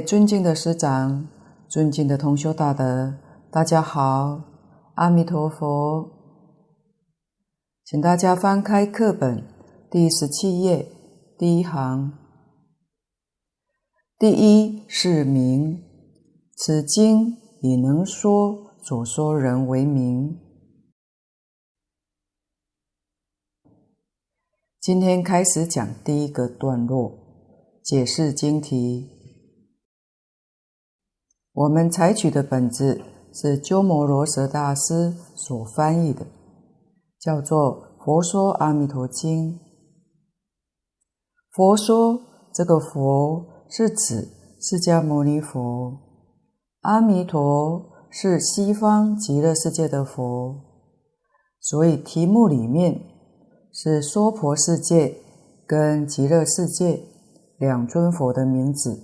尊敬的师长、尊敬的同修大德，大家好，阿弥陀佛。请大家翻开课本第十七页第一行。第一是名，此经以能说所说人为名。今天开始讲第一个段落，解释经题。我们采取的本子是鸠摩罗什大师所翻译的，叫做《佛说阿弥陀经》。佛说这个佛是指释迦牟尼佛，阿弥陀是西方极乐世界的佛，所以题目里面是娑婆世界跟极乐世界两尊佛的名字，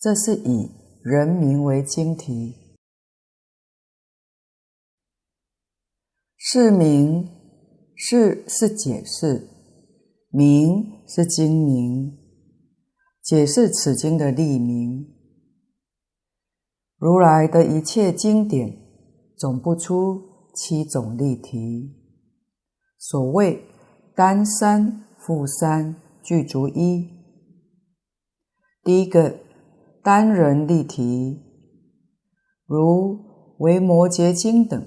这是以。人名为经题，是名，是是解释，名是经名，解释此经的立名。如来的一切经典总不出七种例题，所谓单三复三具足一。第一个。单人例题，如《维摩诘经》等。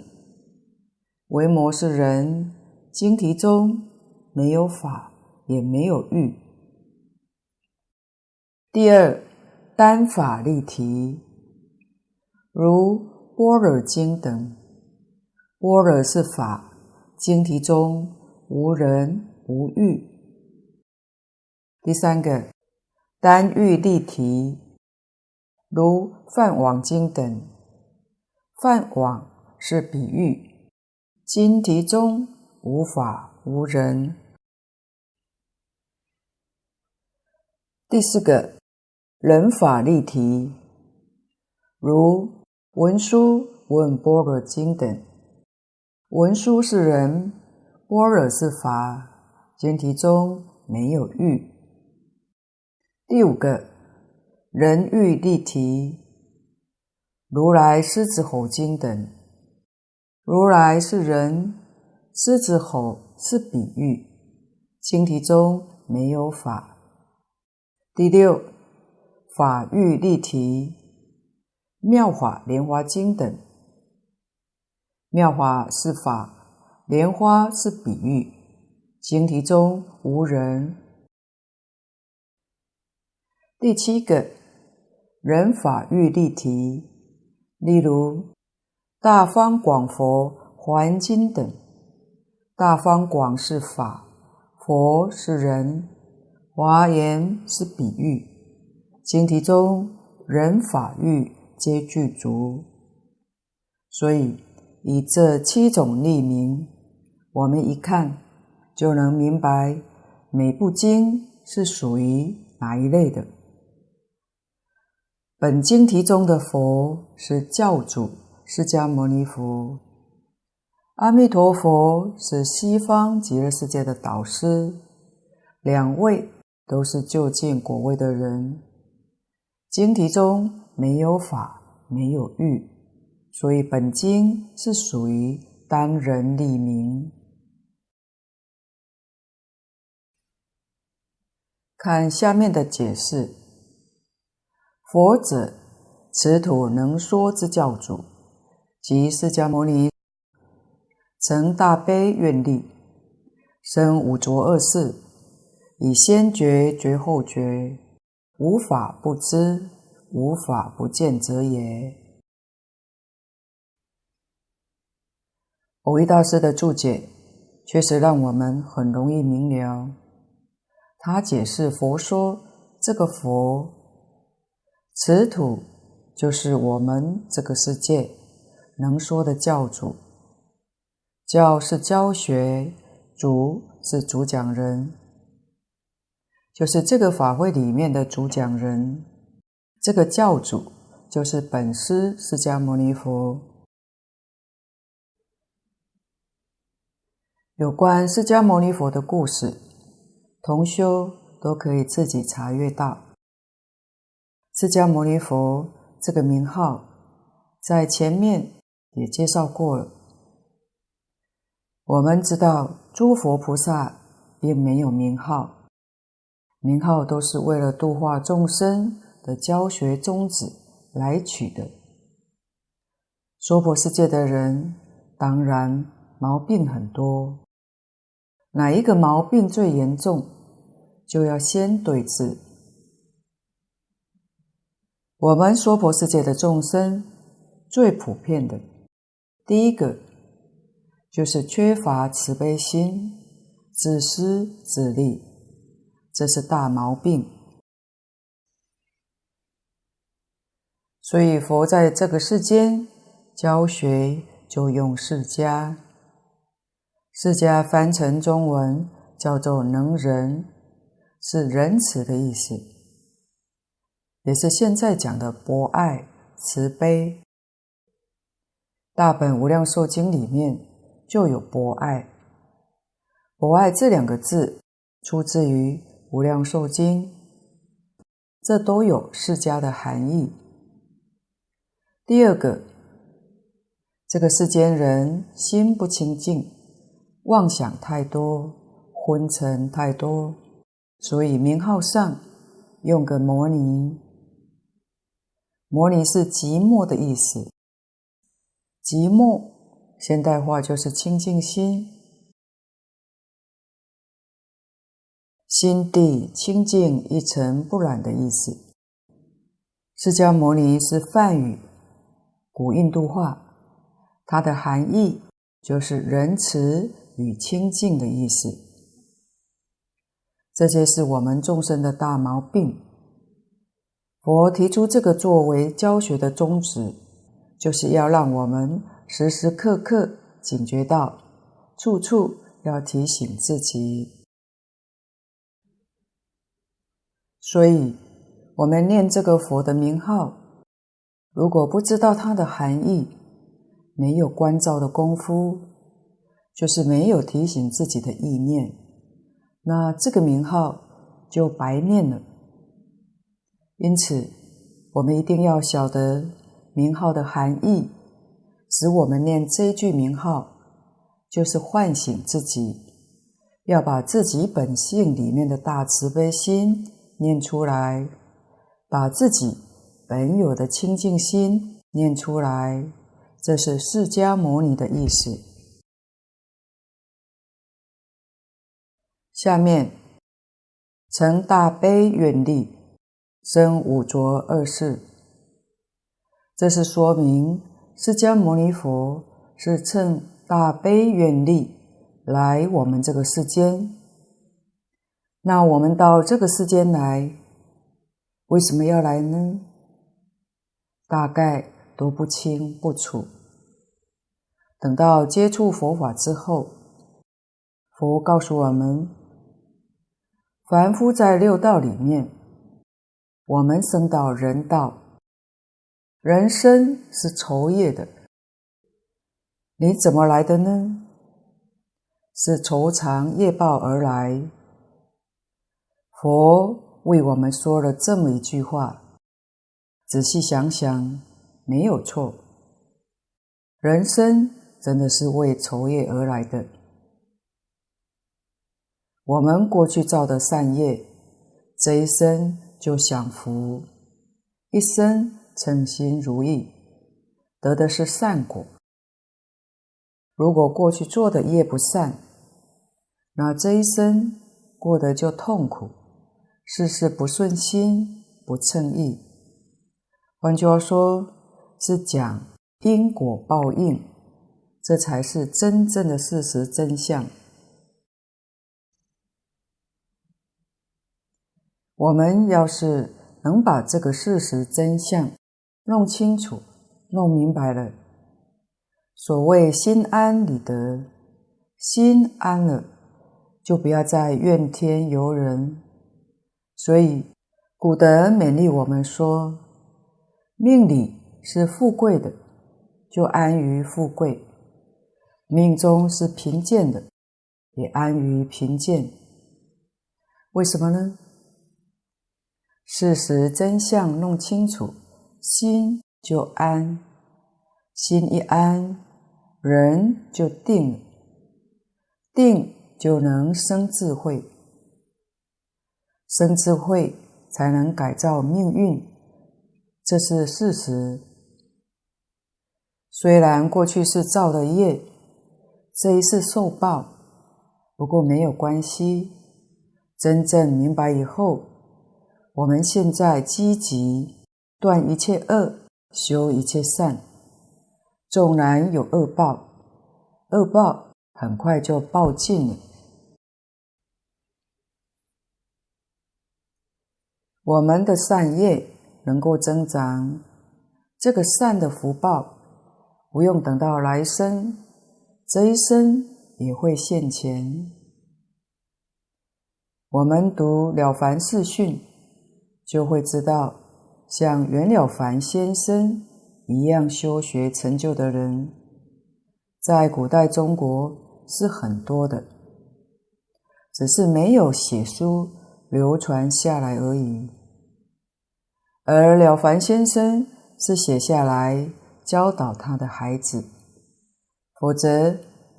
维摩是人，经题中没有法，也没有欲。第二，单法例题，如《般若经》等。般若是法，经题中无人无欲。第三个，单欲例题。如《梵网经》等，梵网是比喻，经题中无法无人。第四个，人法例题，如《文殊问般若经》等，文殊是人，般若是法，经题中没有欲。第五个。人欲立题，如来狮子吼经等。如来是人，狮子吼是比喻，经题中没有法。第六，法欲例题，妙法莲花经等。妙法是法，莲花是比喻，经题中无人。第七个。人法欲例题，例如《大方广佛还经》等。大方广是法，佛是人，华严是比喻。经题中人法欲皆具足，所以以这七种例名，我们一看就能明白每部经是属于哪一类的。本经题中的佛是教主释迦牟尼佛，阿弥陀佛是西方极乐世界的导师，两位都是就近果位的人。经题中没有法，没有欲，所以本经是属于单人立名。看下面的解释。佛者，此土能说之教主，即释迦牟尼，成大悲愿力，生五浊恶世，以先觉觉后觉，无法不知，无法不见者也。蕅益大师的注解确实让我们很容易明了。他解释佛说这个佛。此土就是我们这个世界能说的教主，教是教学，主是主讲人，就是这个法会里面的主讲人。这个教主就是本师释迦牟尼佛。有关释迦牟尼佛的故事，同修都可以自己查阅到。释迦牟尼佛这个名号，在前面也介绍过了。我们知道，诸佛菩萨并没有名号，名号都是为了度化众生的教学宗旨来取的。娑婆世界的人，当然毛病很多。哪一个毛病最严重，就要先对治。我们娑婆世界的众生最普遍的，第一个就是缺乏慈悲心，自私自利，这是大毛病。所以佛在这个世间教学，就用释迦。释迦翻成中文叫做能仁，是仁慈的意思，也是现在讲的博爱、慈悲。大本无量寿经里面就有博爱，博爱这两个字出自于无量寿经，这都有释迦的含义。第二个，这个世间人心不清净。妄想太多，昏沉太多，所以名号上用个摩尼。摩尼是寂寞的意思，寂寞现代化就是清净心，心地清净一尘不染的意思。释迦牟尼是梵语，古印度话，它的含义就是仁慈。与清净的意思，这些是我们众生的大毛病。佛提出这个作为教学的宗旨，就是要让我们时时刻刻警觉到，处处要提醒自己。所以，我们念这个佛的名号，如果不知道它的含义，没有关照的功夫。就是没有提醒自己的意念，那这个名号就白念了。因此，我们一定要晓得名号的含义，使我们念这句名号，就是唤醒自己，要把自己本性里面的大慈悲心念出来，把自己本有的清净心念出来，这是释迦牟尼的意思。下面，成大悲愿力，生五浊恶世。这是说明释迦牟尼佛是乘大悲愿力来我们这个世间。那我们到这个世间来，为什么要来呢？大概都不清不楚。等到接触佛法之后，佛告诉我们。凡夫在六道里面，我们生到人道，人生是酬业的。你怎么来的呢？是酬偿业报而来。佛为我们说了这么一句话，仔细想想，没有错。人生真的是为酬业而来的。我们过去造的善业，这一生就享福，一生称心如意，得的是善果。如果过去做的业不善，那这一生过得就痛苦，事事不顺心，不称意。换句话说，是讲因果报应，这才是真正的事实真相。我们要是能把这个事实真相弄清楚、弄明白了，所谓心安理得，心安了，就不要再怨天尤人。所以古德勉励我们说：命里是富贵的，就安于富贵；命中是贫贱的，也安于贫贱。为什么呢？事实真相弄清楚，心就安，心一安，人就定，定就能生智慧，生智慧才能改造命运，这是事实。虽然过去是造的业，这一次受报，不过没有关系。真正明白以后，我们现在积极断一切恶，修一切善。纵然有恶报，恶报很快就报尽了。我们的善业能够增长，这个善的福报。不用等到来生，这一生也会现前。我们读《了凡四训》，就会知道，像袁了凡先生一样修学成就的人，在古代中国是很多的，只是没有写书流传下来而已。而了凡先生是写下来。教导他的孩子，否则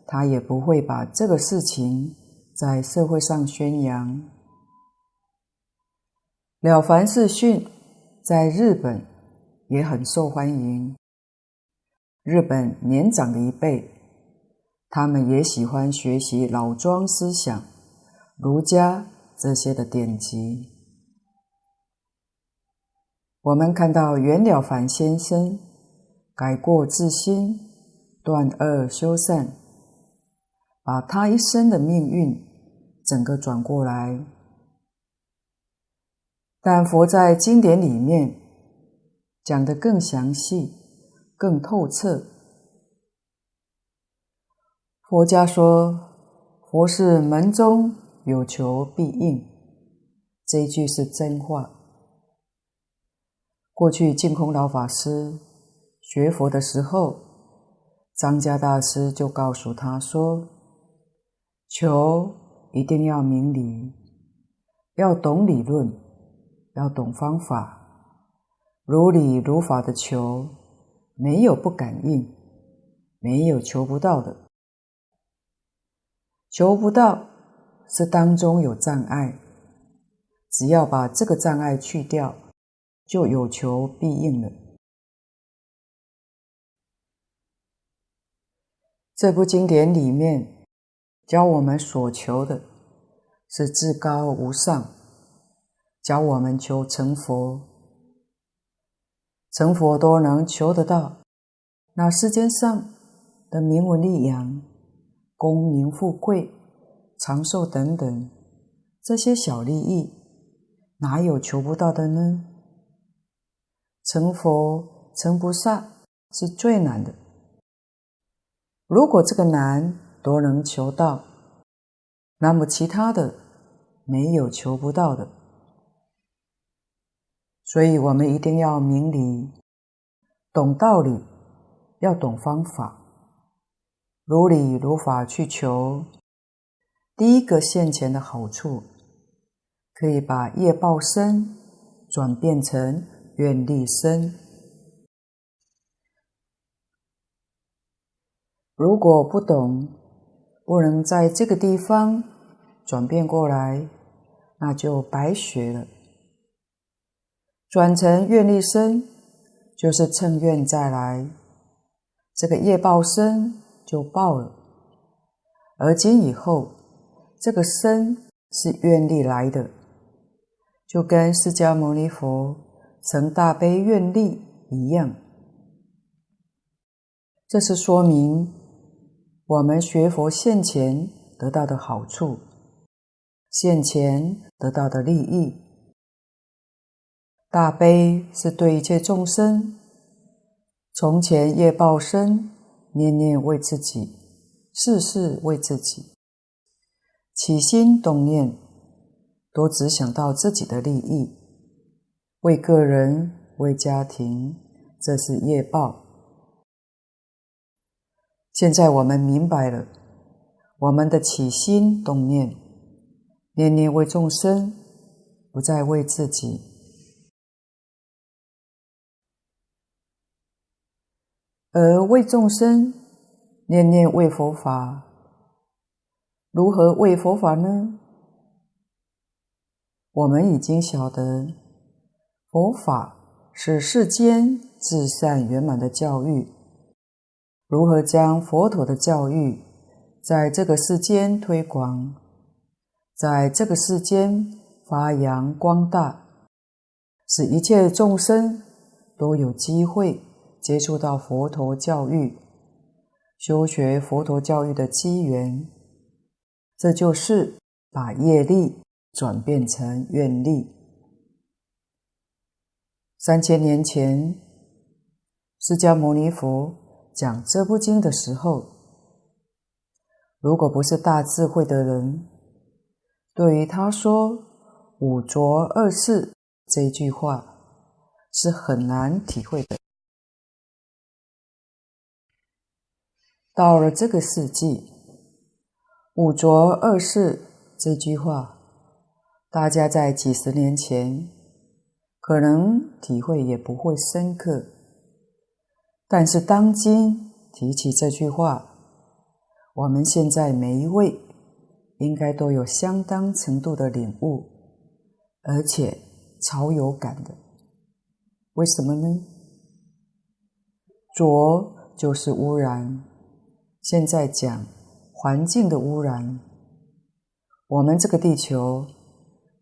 他也不会把这个事情在社会上宣扬。了凡四训在日本也很受欢迎，日本年长的一辈，他们也喜欢学习老庄思想、儒家这些的典籍。我们看到袁了凡先生。改过自新，断恶修善，把他一生的命运整个转过来。但佛在经典里面讲得更详细、更透彻。佛家说：“佛是门中有求必应”，这一句是真话。过去净空老法师。学佛的时候，张家大师就告诉他说：“求一定要明理，要懂理论，要懂方法，如理如法的求，没有不感应，没有求不到的。求不到是当中有障碍，只要把这个障碍去掉，就有求必应了。”这部经典里面教我们所求的是至高无上，教我们求成佛，成佛都能求得到。那世间上的名闻利养、功名富贵、长寿等等这些小利益，哪有求不到的呢？成佛、成菩萨是最难的。如果这个难都能求到，那么其他的没有求不到的。所以我们一定要明理，懂道理，要懂方法，如理如法去求。第一个现前的好处，可以把业报身转变成愿力身。如果不懂，不能在这个地方转变过来，那就白学了。转成愿力生，就是乘愿再来，这个业报生就报了。而今以后，这个生是愿力来的，就跟释迦牟尼佛成大悲愿力一样。这是说明。我们学佛现前得到的好处，现前得到的利益，大悲是对一切众生，从前业报身，念念为自己，事事为自己，起心动念都只想到自己的利益，为个人，为家庭，这是业报。现在我们明白了，我们的起心动念，念念为众生，不再为自己，而为众生念念为佛法，如何为佛法呢？我们已经晓得，佛法是世间至善圆满的教育。如何将佛陀的教育在这个世间推广，在这个世间发扬光大，使一切众生都有机会接触到佛陀教育，修学佛陀教育的机缘，这就是把业力转变成愿力。三千年前，释迦牟尼佛讲这部经的时候，如果不是大智慧的人，对于他说“五浊二世”这句话，是很难体会的。到了这个世纪，“五浊二世”这句话，大家在几十年前可能体会也不会深刻，但是当今提起这句话，我们现在每一位应该都有相当程度的领悟，而且超有感的。为什么呢？浊就是污染，现在讲环境的污染。我们这个地球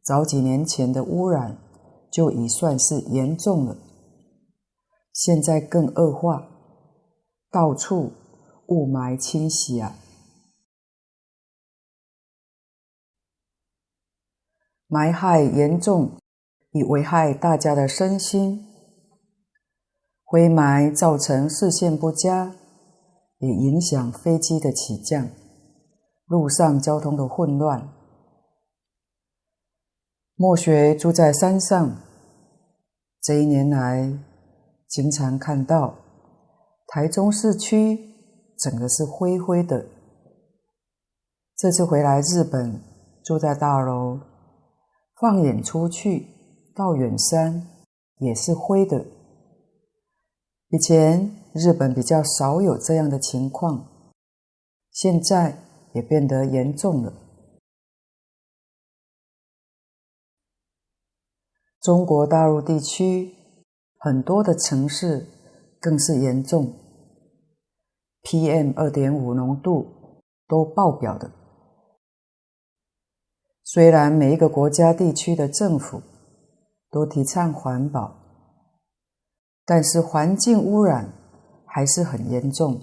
早几年前的污染就已算是严重了，现在更恶化，到处雾霾侵袭啊，霾害严重，已危害大家的身心。灰霾造成视线不佳，也影响飞机的起降，路上交通的混乱。莫学住在山上，这一年来经常看到台中市区整个是灰灰的。这次回来日本住在大楼，放眼出去到远山也是灰的。以前日本比较少有这样的情况，现在也变得严重了。中国大陆地区很多的城市更是严重，PM 二点五浓度都爆表的。虽然每一个国家地区的政府都提倡环保。但是环境污染还是很严重，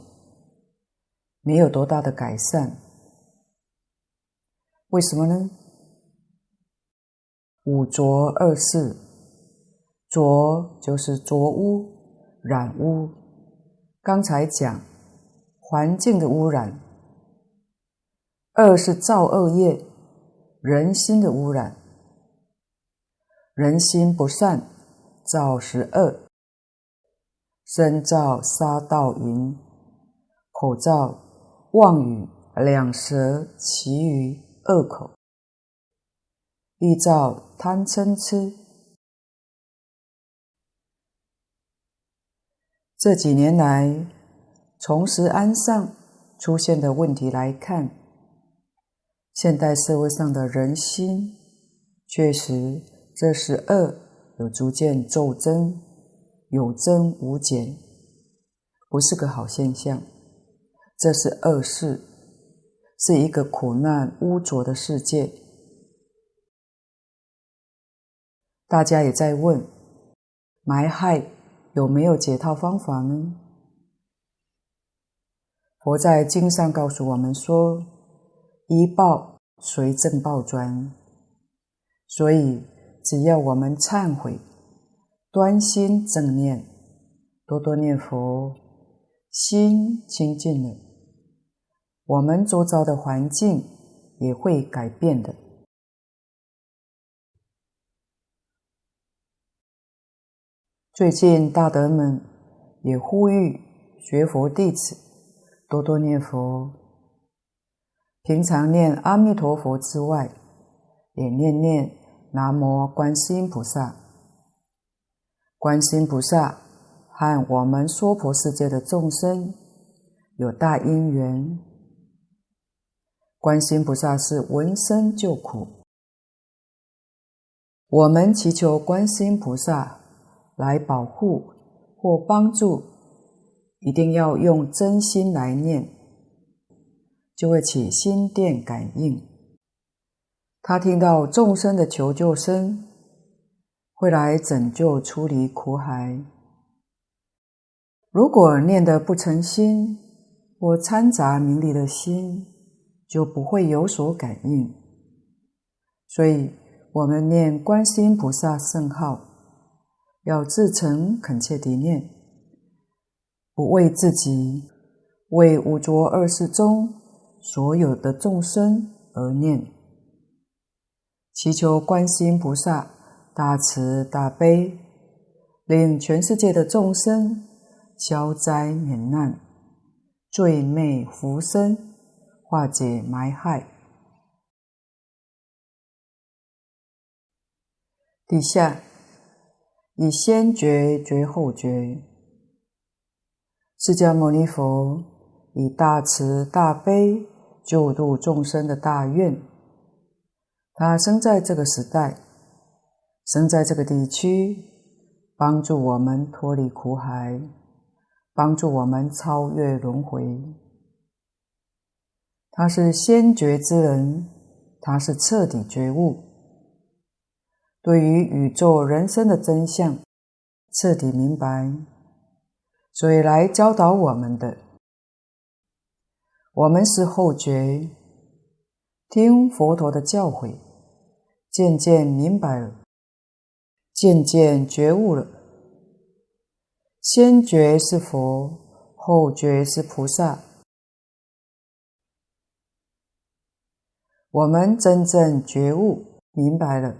没有多大的改善。为什么呢？五浊二世，浊就是浊污、染污。刚才讲环境的污染，二是造恶业，人心的污染，人心不善，造十恶。身造杀盗淫，口造妄语两舌其余恶口，意造贪嗔痴。这几年来，从食安上出现的问题来看，现代社会上的人心确实这十恶有逐渐骤增。有增无减，不是个好现象。这是恶世，是一个苦难污浊的世界。大家也在问：埋害有没有解套方法呢？佛在经上告诉我们说：依报随正报转。所以，只要我们忏悔。端心正念，多多念佛，心清净了，我们周遭的环境也会改变的。最近大德们也呼吁学佛弟子多多念佛，平常念阿弥陀佛之外，也念念南无观世音菩萨。观世音菩萨和我们娑婆世界的众生有大因缘。观世音菩萨是闻声救苦，我们祈求观世音菩萨来保护或帮助，一定要用真心来念，就会起心电感应。他听到众生的求救声，会来拯救、出离苦海。如果念得不诚心，或掺杂名利的心，就不会有所感应。所以，我们念观世音菩萨圣号，要至诚恳切地念，不为自己，为五浊二世中所有的众生而念，祈求观世音菩萨大慈大悲，令全世界的众生。消灾免难，罪灭福生，化解埋害。底下以先觉觉后觉，释迦牟尼佛以大慈大悲救度众生的大愿，他生在这个时代，生在这个地区，帮助我们脱离苦海。帮助我们超越轮回。他是先觉之人，他是彻底觉悟，对于宇宙人生的真相彻底明白，所以来教导我们的。我们是后觉，听佛陀的教诲，渐渐明白了，渐渐觉悟了。先觉是佛，后觉是菩萨。我们真正觉悟明白了，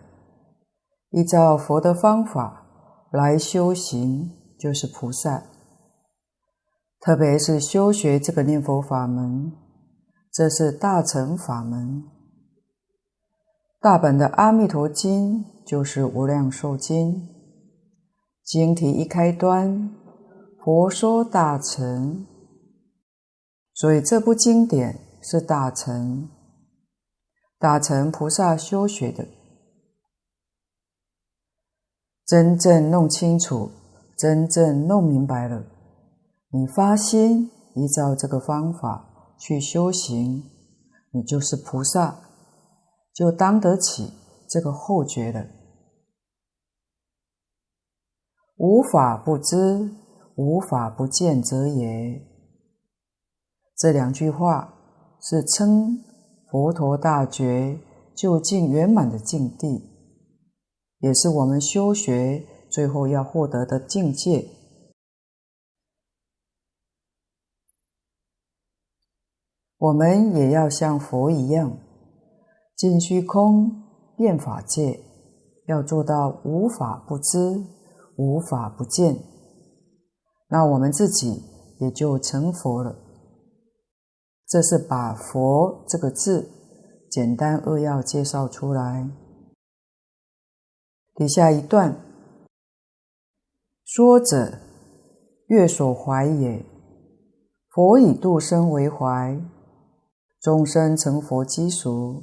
依照佛的方法来修行，就是菩萨。特别是修学这个念佛法门，这是大乘法门。大本的《阿弥陀经》就是《无量寿经》。经题一开端，佛说大乘，所以这部经典是大乘，大乘菩萨修学的。真正弄清楚，真正弄明白了，你发心依照这个方法去修行，你就是菩萨，就当得起这个后觉了。无法不知，无法不见者也。这两句话是称佛陀大觉究竟圆满的境地，也是我们修学最后要获得的境界。我们也要像佛一样，尽虚空遍法界，要做到无法不知。无法不见，那我们自己也就成佛了。这是把“佛”这个字简单扼要介绍出来。底下一段，说者乐所怀也。佛以度生为怀，众生成佛基础，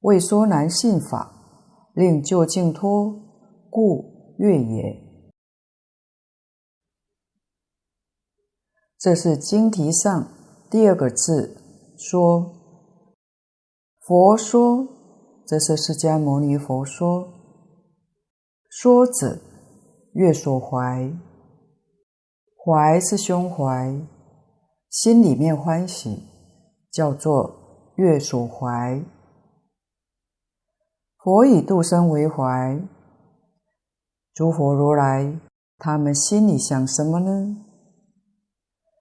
为说难信法，令究竟脱，故乐也。这是经题上第二个字，说。佛说，这是释迦牟尼佛说。说者，乐所怀，怀是胸怀，心里面欢喜，叫做乐所怀。佛以度生为怀，诸佛如来，他们心里想什么呢？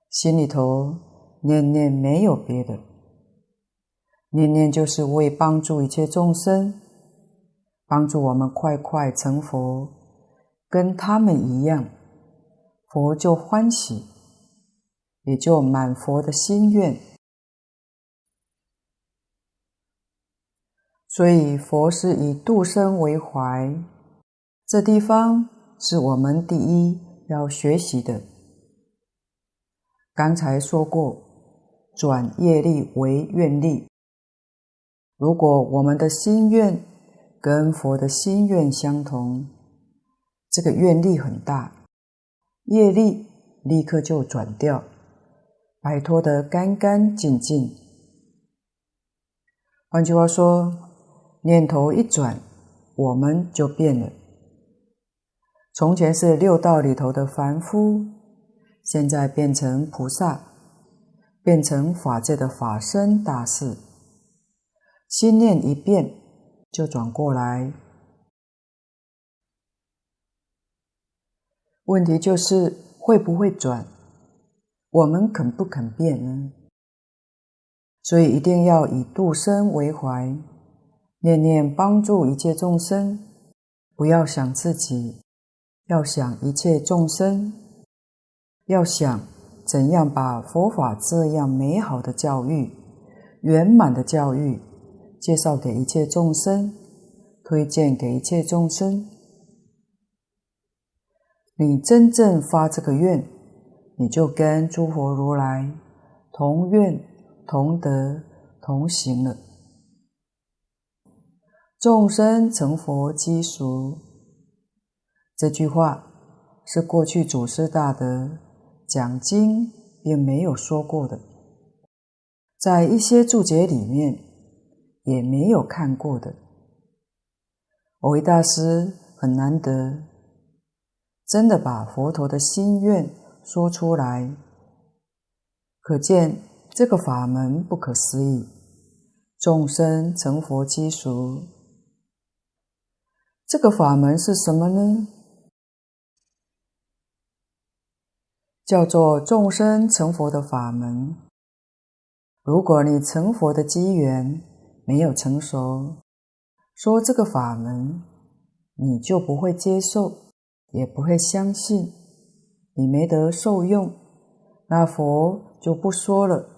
心里头念念没有别的，念念就是为帮助一切众生，帮助我们快快成佛，跟他们一样，佛就欢喜，也就满佛的心愿。所以佛是以度生为怀，这地方是我们第一要学习的。刚才说过，转业力为愿力。如果我们的心愿跟佛的心愿相同，这个愿力很大，业力立刻就转掉，摆脱得干干净净。换句话说，念头一转，我们就变了。从前是六道里头的凡夫，现在变成菩萨，变成法界的法身大士。心念一变，就转过来。问题就是会不会转？我们肯不肯变呢？所以一定要以度生为怀，念念帮助一切众生，不要想自己，要想一切众生，要想怎样把佛法这样美好的教育、圆满的教育。介绍给一切众生，推荐给一切众生。你真正发这个愿，你就跟诸佛如来同愿、同德、同行了。众生成佛积俗，这句话是过去祖师大德讲经并没有说过的，在一些注解里面。也没有看过的，蕅益大师很难得，真的把佛陀的心愿说出来，可见这个法门不可思议，众生成佛积俗。这个法门是什么呢？叫做众生成佛的法门。如果你成佛的机缘，没有成熟，说这个法门，你就不会接受，也不会相信，你没得受用，那佛就不说了。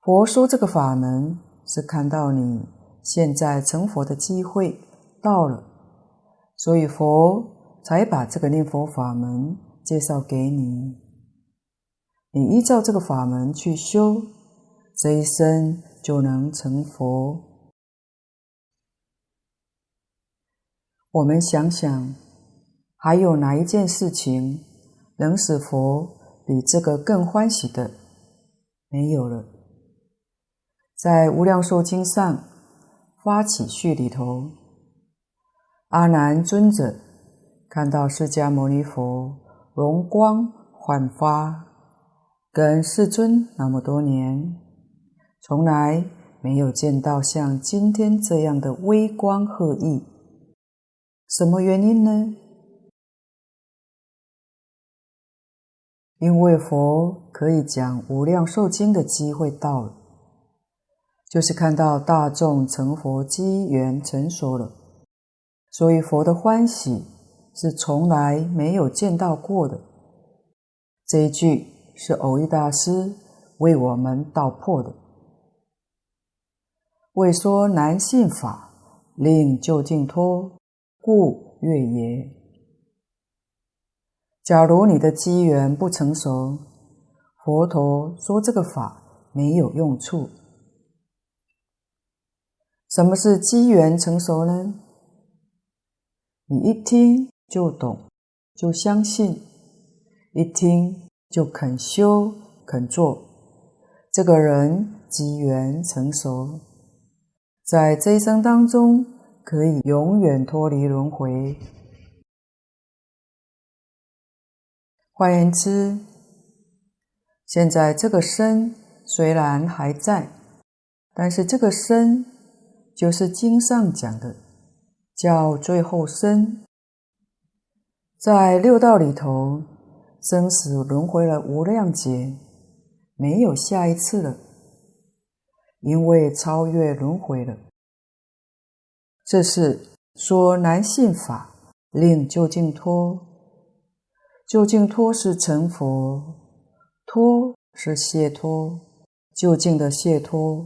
佛说这个法门，是看到你现在成佛的机会到了，所以佛才把这个念佛法门介绍给你，你依照这个法门去修，这一生。就能成佛。我们想想，还有哪一件事情能使佛比这个更欢喜的？没有了。在《无量寿经》上发起序里头，阿难尊者看到释迦牟尼佛容光焕发，跟世尊那么多年。从来没有见到像今天这样的微光赫义，什么原因呢？因为佛可以讲《无量寿经》的机会到了，就是看到大众成佛机缘成熟了，所以佛的欢喜是从来没有见到过的。这一句是蕅益大师为我们道破的。为说难信法，令究竟脱，故乐也。假如你的机缘不成熟，佛陀说这个法没有用处。什么是机缘成熟呢？你一听就懂，就相信，一听就肯修肯做，这个人机缘成熟。在这一生当中，可以永远脱离轮回。换言之，现在这个身虽然还在，但是这个身就是经上讲的，叫最后身。在六道里头，生死轮回了无量劫，没有下一次了。因为超越轮回了，这是说难信法，令究竟脱。究竟脱是成佛，脱是解脱，究竟的解脱。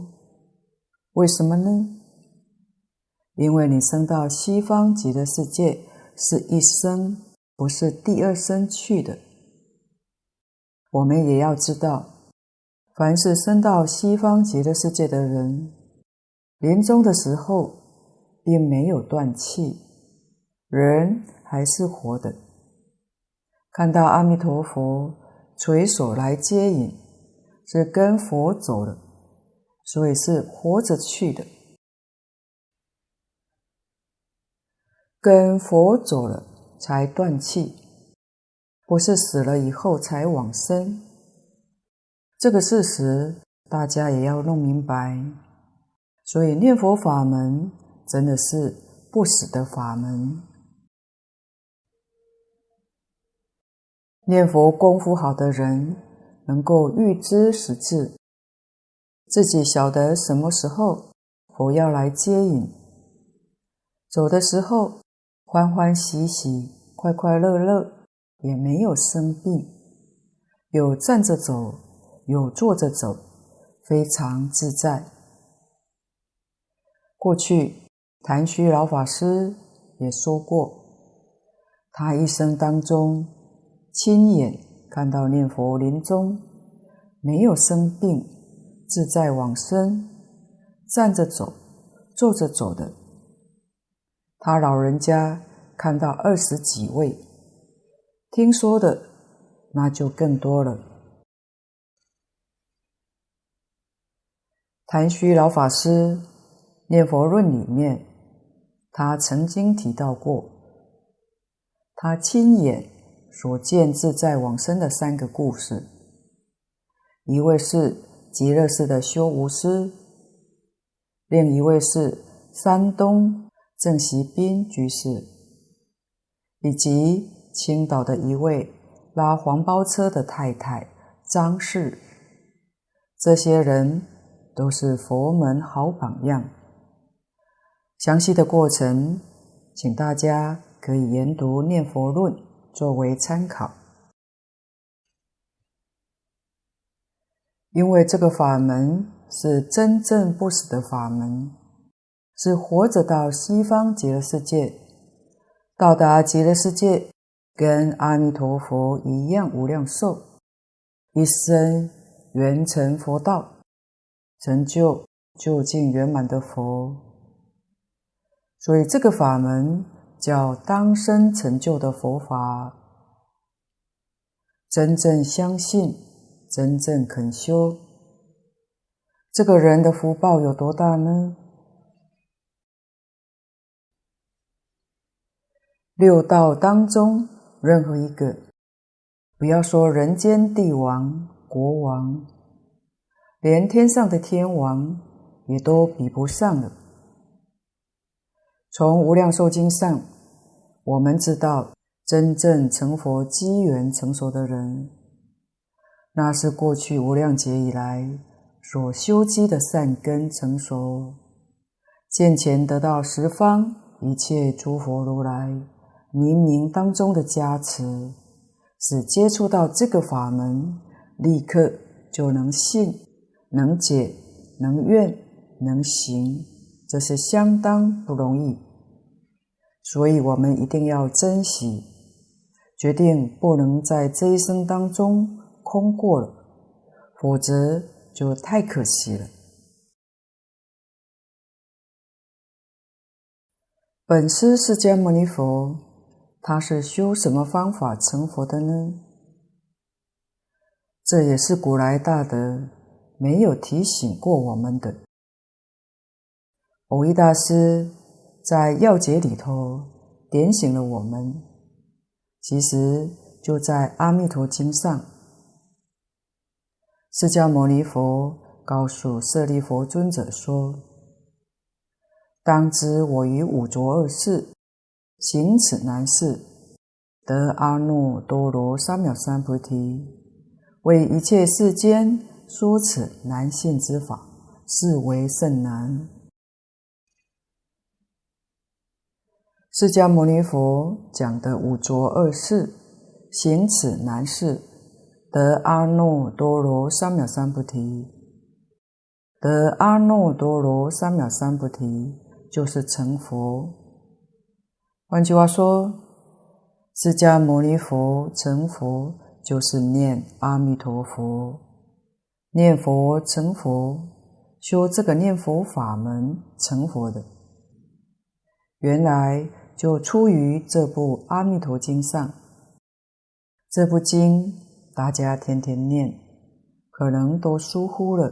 为什么呢？因为你生到西方极乐世界是一生，不是第二生去的。我们也要知道，凡是生到西方极乐世界的人，临终的时候并没有断气，人还是活的。看到阿弥陀佛垂手来接引，是跟佛走的，所以是活着去的。跟佛走了才断气，不是死了以后才往生。这个事实大家也要弄明白。所以念佛法门真的是不死的法门。念佛功夫好的人，能够预知时至，自己晓得什么时候佛要来接引，走的时候欢欢喜喜、快快乐乐，也没有生病，有站着走，有坐着走，非常自在。过去谭虚老法师也说过，他一生当中。亲眼看到念佛临终，没有生病，自在往生，站着走，坐着走的。他老人家看到二十几位，听说的那就更多了。昙虚老法师《念佛论》里面，他曾经提到过，他亲眼。所见自在往生的三个故事，一位是极乐寺的修无师，另一位是山东郑锡斌居士，以及青岛的一位拉黄包车的太太张氏。这些人都是佛门好榜样。详细的过程，请大家可以研读《念佛论》。作为参考，因为这个法门是真正不死的法门，是活着到西方极乐世界，到达极乐世界，跟阿弥陀佛一样无量寿，一生圆成佛道，成就究竟圆满的佛。所以这个法门。叫当生成就的佛法，真正相信，真正肯修，这个人的福报有多大呢？六道当中任何一个，不要说人间帝王、国王，连天上的天王也都比不上了。从《无量寿经》上，我们知道，真正成佛机缘成熟的人，那是过去无量劫以来所修积的善根成熟，现前得到十方一切诸佛如来冥冥当中的加持，使接触到这个法门，立刻就能信、能解、能愿、能行。这是相当不容易，所以我们一定要珍惜，决定不能在这一生当中空过了，否则就太可惜了。本师释迦牟尼佛，他是修什么方法成佛的呢？这也是古来大德没有提醒过我们的。蕅益大师在要解里头点醒了我们，其实就在《阿弥陀经》上，释迦牟尼佛告诉舍利弗尊者说：“当知我于五浊恶世行此难事，得阿耨多罗三藐三菩提，为一切世间说此难信之法，是为甚难。”释迦牟尼佛讲的五浊恶世，行此难事，得阿耨多罗三藐三菩提。得阿耨多罗三藐三菩提，就是成佛。换句话说，释迦牟尼佛成佛，就是念阿弥陀佛，念佛成佛，修这个念佛法门成佛的，原来就出于这部《阿弥陀经》上。这部经大家天天念，可能都疏忽了。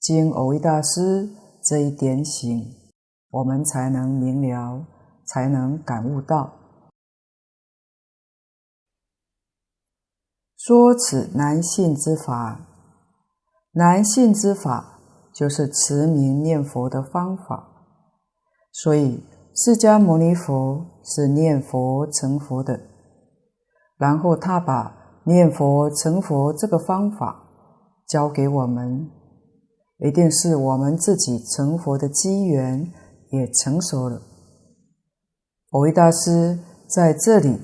经蕅益大师这一点醒，我们才能明了，才能感悟到。说此难信之法，难信之法就是持名念佛的方法。所以，释迦牟尼佛是念佛成佛的，然后他把念佛成佛这个方法教给我们，一定是我们自己成佛的机缘也成熟了。蕅益大师在这里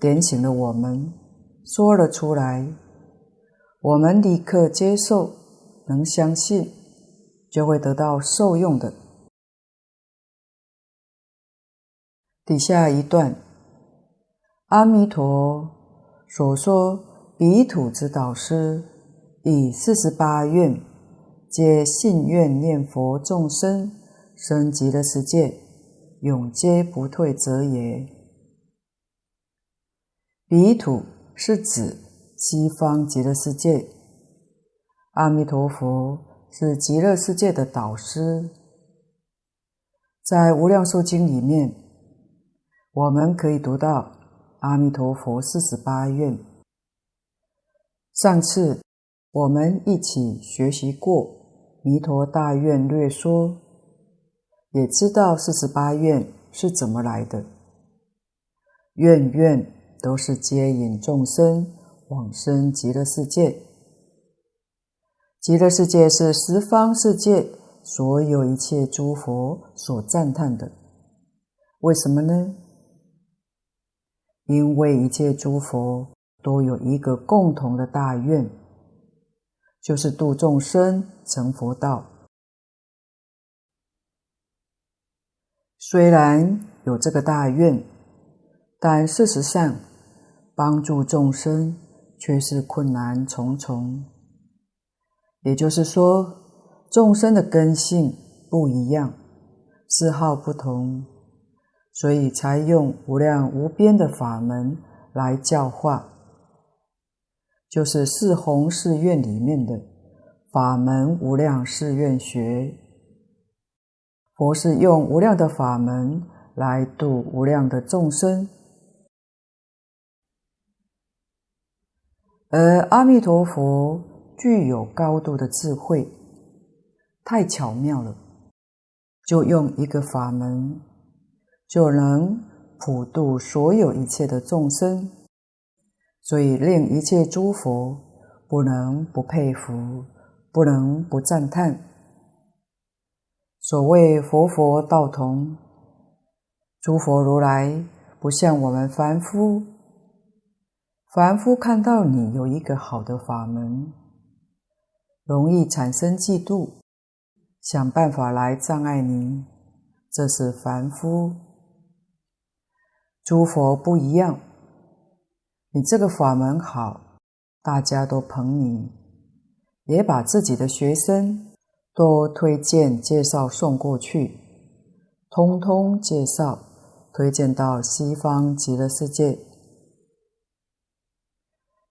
点醒了我们。说了出来，我们立刻接受，能相信，就会得到受用的。底下一段，阿弥陀所说，彼土之导师以四十八愿，皆信愿念佛众生升级了世界，永皆不退者也。彼土。是指西方极乐世界，阿弥陀佛是极乐世界的导师。在《无量寿经》里面，我们可以读到阿弥陀佛四十八愿。上次我们一起学习过《弥陀大愿略说》，也知道四十八愿是怎么来的。愿愿。都是接引众生往生极乐世界。极乐世界是十方世界所有一切诸佛所赞叹的。为什么呢？因为一切诸佛都有一个共同的大愿，就是度众生成佛道。虽然有这个大愿，但事实上，帮助众生却是困难重重，也就是说，众生的根性不一样，嗜好不同，所以才用无量无边的法门来教化，就是四弘誓愿里面的法门无量誓愿学。佛是用无量的法门来度无量的众生。而阿弥陀佛具有高度的智慧，太巧妙了，就用一个法门，就能普度所有一切的众生，所以令一切诸佛不能不佩服，不能不赞叹。所谓佛佛道同，诸佛如来不像我们凡夫。凡夫看到你有一个好的法门，容易产生嫉妒，想办法来障碍你，这是凡夫。诸佛不一样，你这个法门好，大家都捧你，也把自己的学生都推荐介绍送过去，通通介绍推荐到西方极乐世界。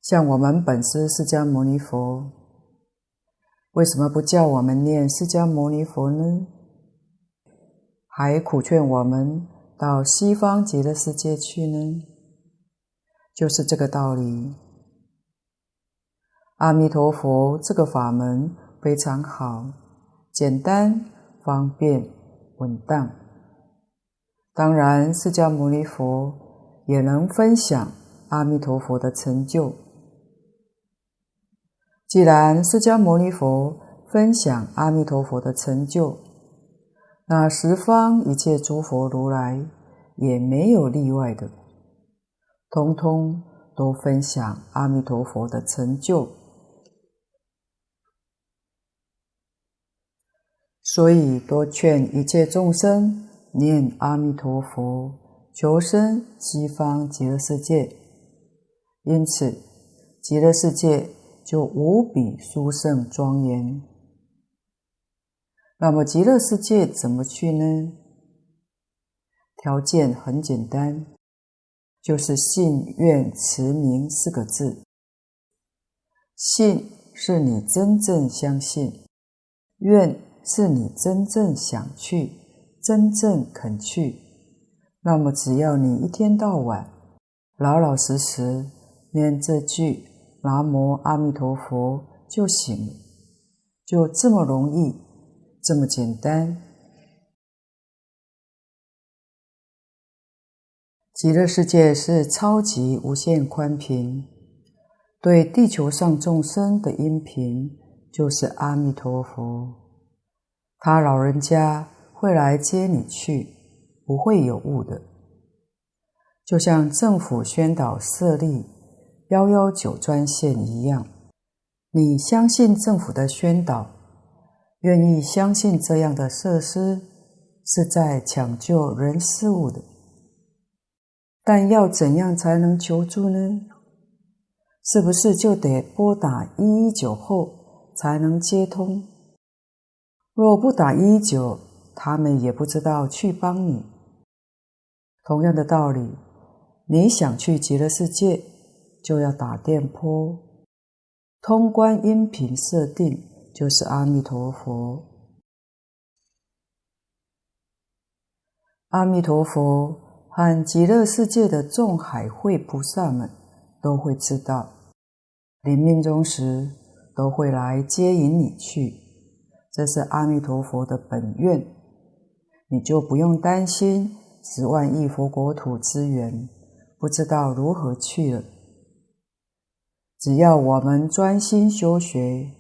像我们本师释迦牟尼佛，为什么不叫我们念释迦牟尼佛呢？还苦劝我们到西方极乐世界去呢？就是这个道理。阿弥陀佛这个法门非常好，简单、方便、稳当。当然，释迦牟尼佛也能分享阿弥陀佛的成就。既然释迦牟尼佛分享阿弥陀佛的成就，那十方一切诸佛如来也没有例外的，通通都分享阿弥陀佛的成就。所以多劝一切众生念阿弥陀佛，求生西方极乐世界。因此，极乐世界就无比殊胜庄严。那么，极乐世界怎么去呢？条件很简单，就是信愿持名四个字。信是你真正相信，愿是你真正想去、真正肯去。那么，只要你一天到晚老老实实念这句“南无阿弥陀佛”就行了，就这么容易，这么简单。极乐世界是超级无限宽频，对地球上众生的音频就是阿弥陀佛，他老人家会来接你去，不会有误的。就像政府宣导设立幺幺九专线一样，你相信政府的宣导，愿意相信这样的设施是在抢救人事物的。但要怎样才能求助呢？是不是就得拨打一一九后才能接通？若不打一九，他们也不知道去帮你。同样的道理，你想去极乐世界，就要打电波。通关音频设定就是阿弥陀佛，阿弥陀佛。和极乐世界的众海会菩萨们都会知道，临命终时都会来接引你去，这是阿弥陀佛的本愿，你就不用担心十万亿佛国土资源不知道如何去了。只要我们专心修学，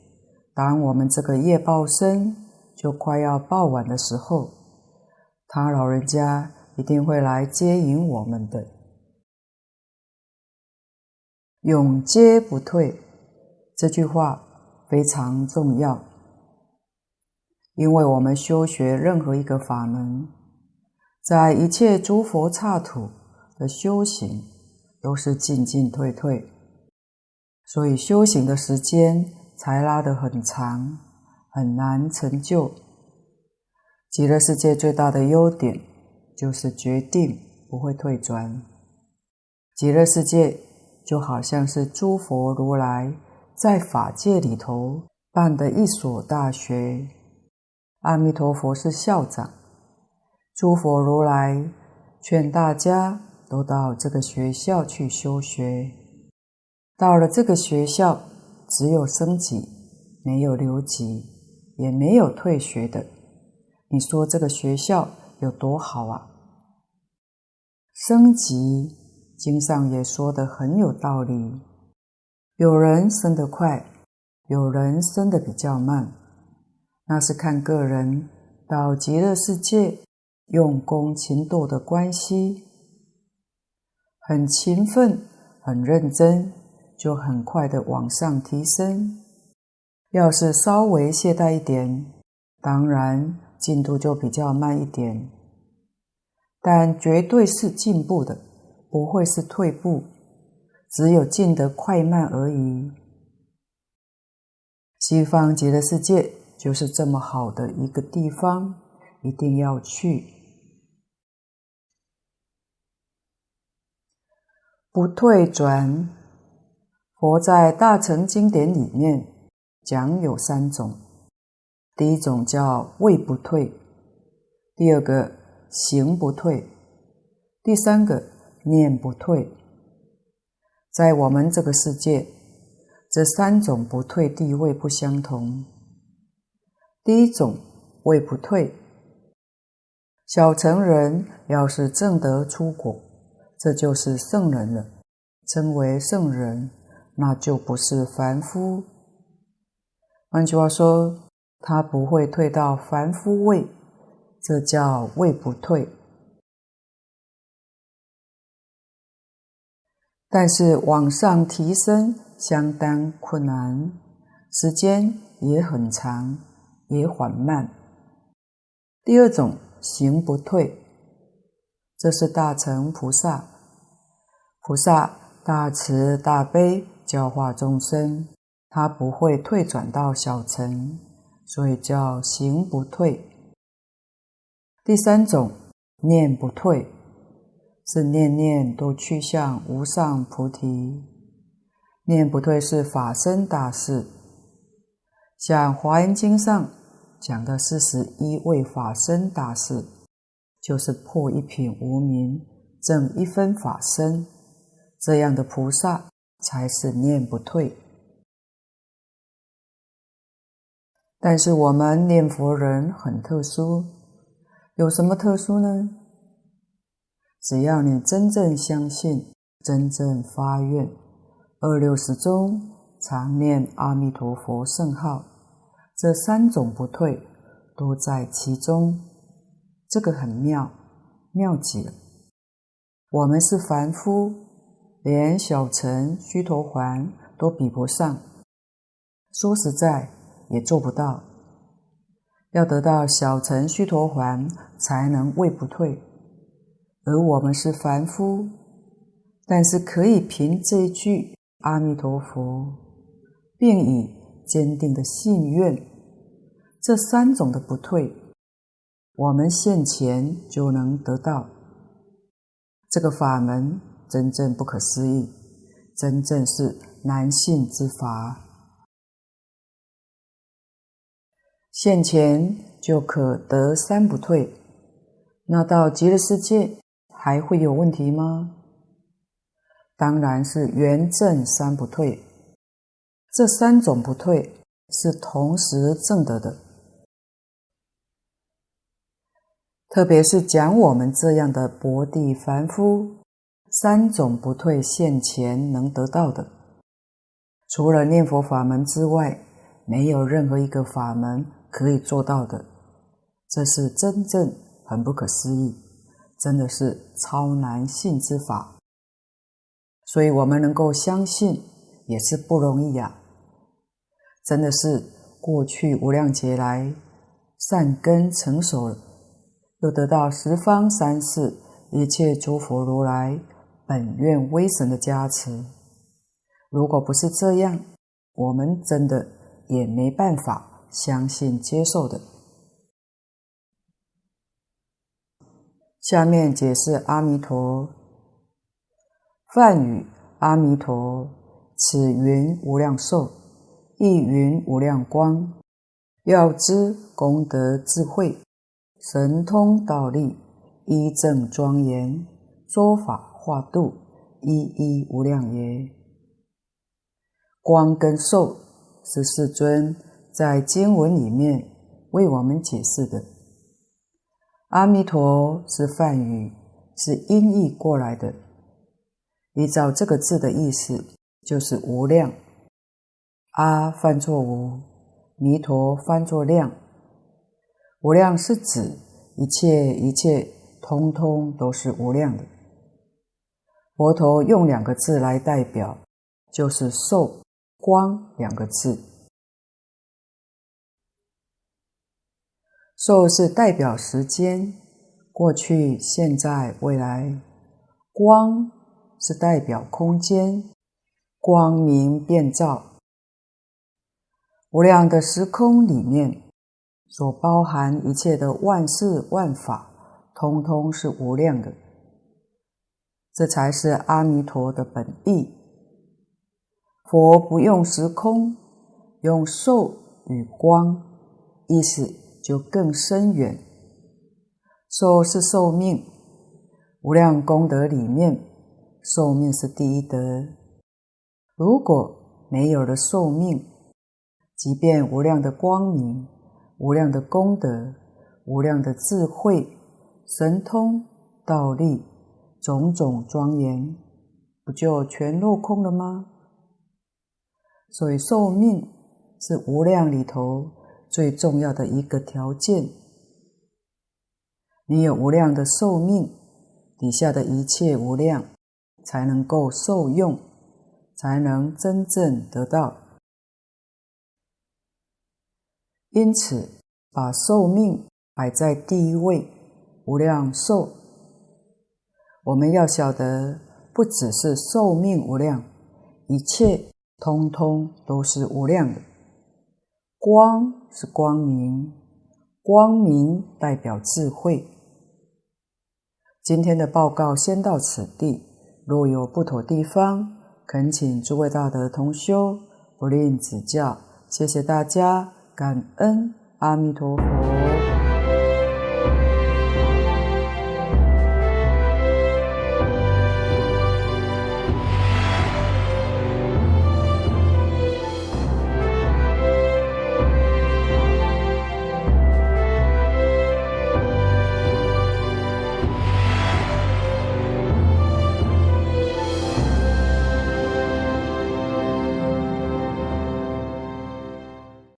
当我们这个业报身就快要报完的时候，他老人家。一定会来接引我们的，永接不退，这句话非常重要，因为我们修学任何一个法门，在一切诸佛刹土的修行都是进进退退，所以修行的时间才拉得很长，很难成就。极乐世界最大的优点。就是决定不会退转，极乐世界就好像是诸佛如来在法界里头办的一所大学，阿弥陀佛是校长，诸佛如来劝大家都到这个学校去修学，到了这个学校，只有升级，没有留级，也没有退学的。你说这个学校有多好啊？升级，经上也说得很有道理。有人升得快，有人升得比较慢，那是看个人到极乐世界用功勤惰的关系。很勤奋、很认真，就很快的往上提升；要是稍微懈怠一点，当然进度就比较慢一点。但绝对是进步的，不会是退步，只有进得快慢而已。西方极乐世界就是这么好的一个地方，一定要去。不退转，佛在大乘经典里面讲有三种，第一种叫位不退，第二个。行不退，第三个念不退，在我们这个世界，这三种不退地位不相同。第一种位不退，小乘人要是正得出果，这就是圣人了，称为圣人，那就不是凡夫。换句话说，他不会退到凡夫位。这叫位不退，但是往上提升相当困难，时间也很长，也缓慢。第二种行不退，这是大乘菩萨。菩萨大慈大悲，教化众生，他不会退转到小乘，所以叫行不退。第三种念不退，是念念都趋向无上菩提。念不退是法身大事，像《华严经》上讲的四十一位法身大事，就是破一品无明，证一分法身，这样的菩萨才是念不退。但是我们念佛人很特殊，有什么特殊呢？只要你真正相信，真正发愿，二六时中常念阿弥陀佛圣号，这三种不退都在其中，这个很妙，妙极了。我们是凡夫，连小乘须陀洹都比不上，说实在。也做不到，要得到小乘须陀洹才能位不退，而我们是凡夫，但是可以凭这一句阿弥陀佛，并以坚定的信愿，这三种的不退，我们现前就能得到。这个法门真正不可思议，真正是难信之法。现前就可得三不退，那到极乐世界还会有问题吗？当然是圆证三不退，这三种不退是同时证得的。特别是讲我们这样的薄地凡夫，三种不退现前能得到的，除了念佛法门之外，没有任何一个法门。可以做到的，这是真正很不可思议，真的是超难信之法。所以我们能够相信也是不容易呀，真的是过去无量劫来善根成熟了，又得到十方三世一切诸佛如来本愿威神的加持。如果不是这样，我们真的也没办法。相信接受的。下面解释阿弥陀。梵语阿弥陀，此云无量寿，亦云无量光，要知功德智慧，神通道力，依正庄严，说法化度，一一无量耶。光跟寿是世尊。在经文里面为我们解释的，阿弥陀是梵语，是音译过来的。依照这个字的意思，就是无量。阿翻作无，弥陀翻作量。无量是指一切一切，通通都是无量的。佛陀用两个字来代表，就是寿、光两个字。寿是代表时间，过去、现在、未来；光是代表空间，光明遍照。无量的时空里面，所包含一切的万事万法，通通是无量的。这才是阿弥陀的本意。佛不用时空，用寿与光，意思。就更深远。寿是寿命，无量功德里面，寿命是第一德。如果没有了寿命，即便无量的光明、无量的功德、无量的智慧、神通、道力、种种庄严，不就全落空了吗？所以寿命是无量里头。最重要的一个条件，你有无量的寿命，底下的一切无量才能够受用，才能真正得到。因此，把寿命摆在第一位，无量寿，我们要晓得，不只是寿命无量，一切通通都是无量的。光是光明，光明代表智慧。今天的报告先到此地，若有不妥地方，恳请诸位大德同修不吝指教。谢谢大家，感恩阿弥陀佛。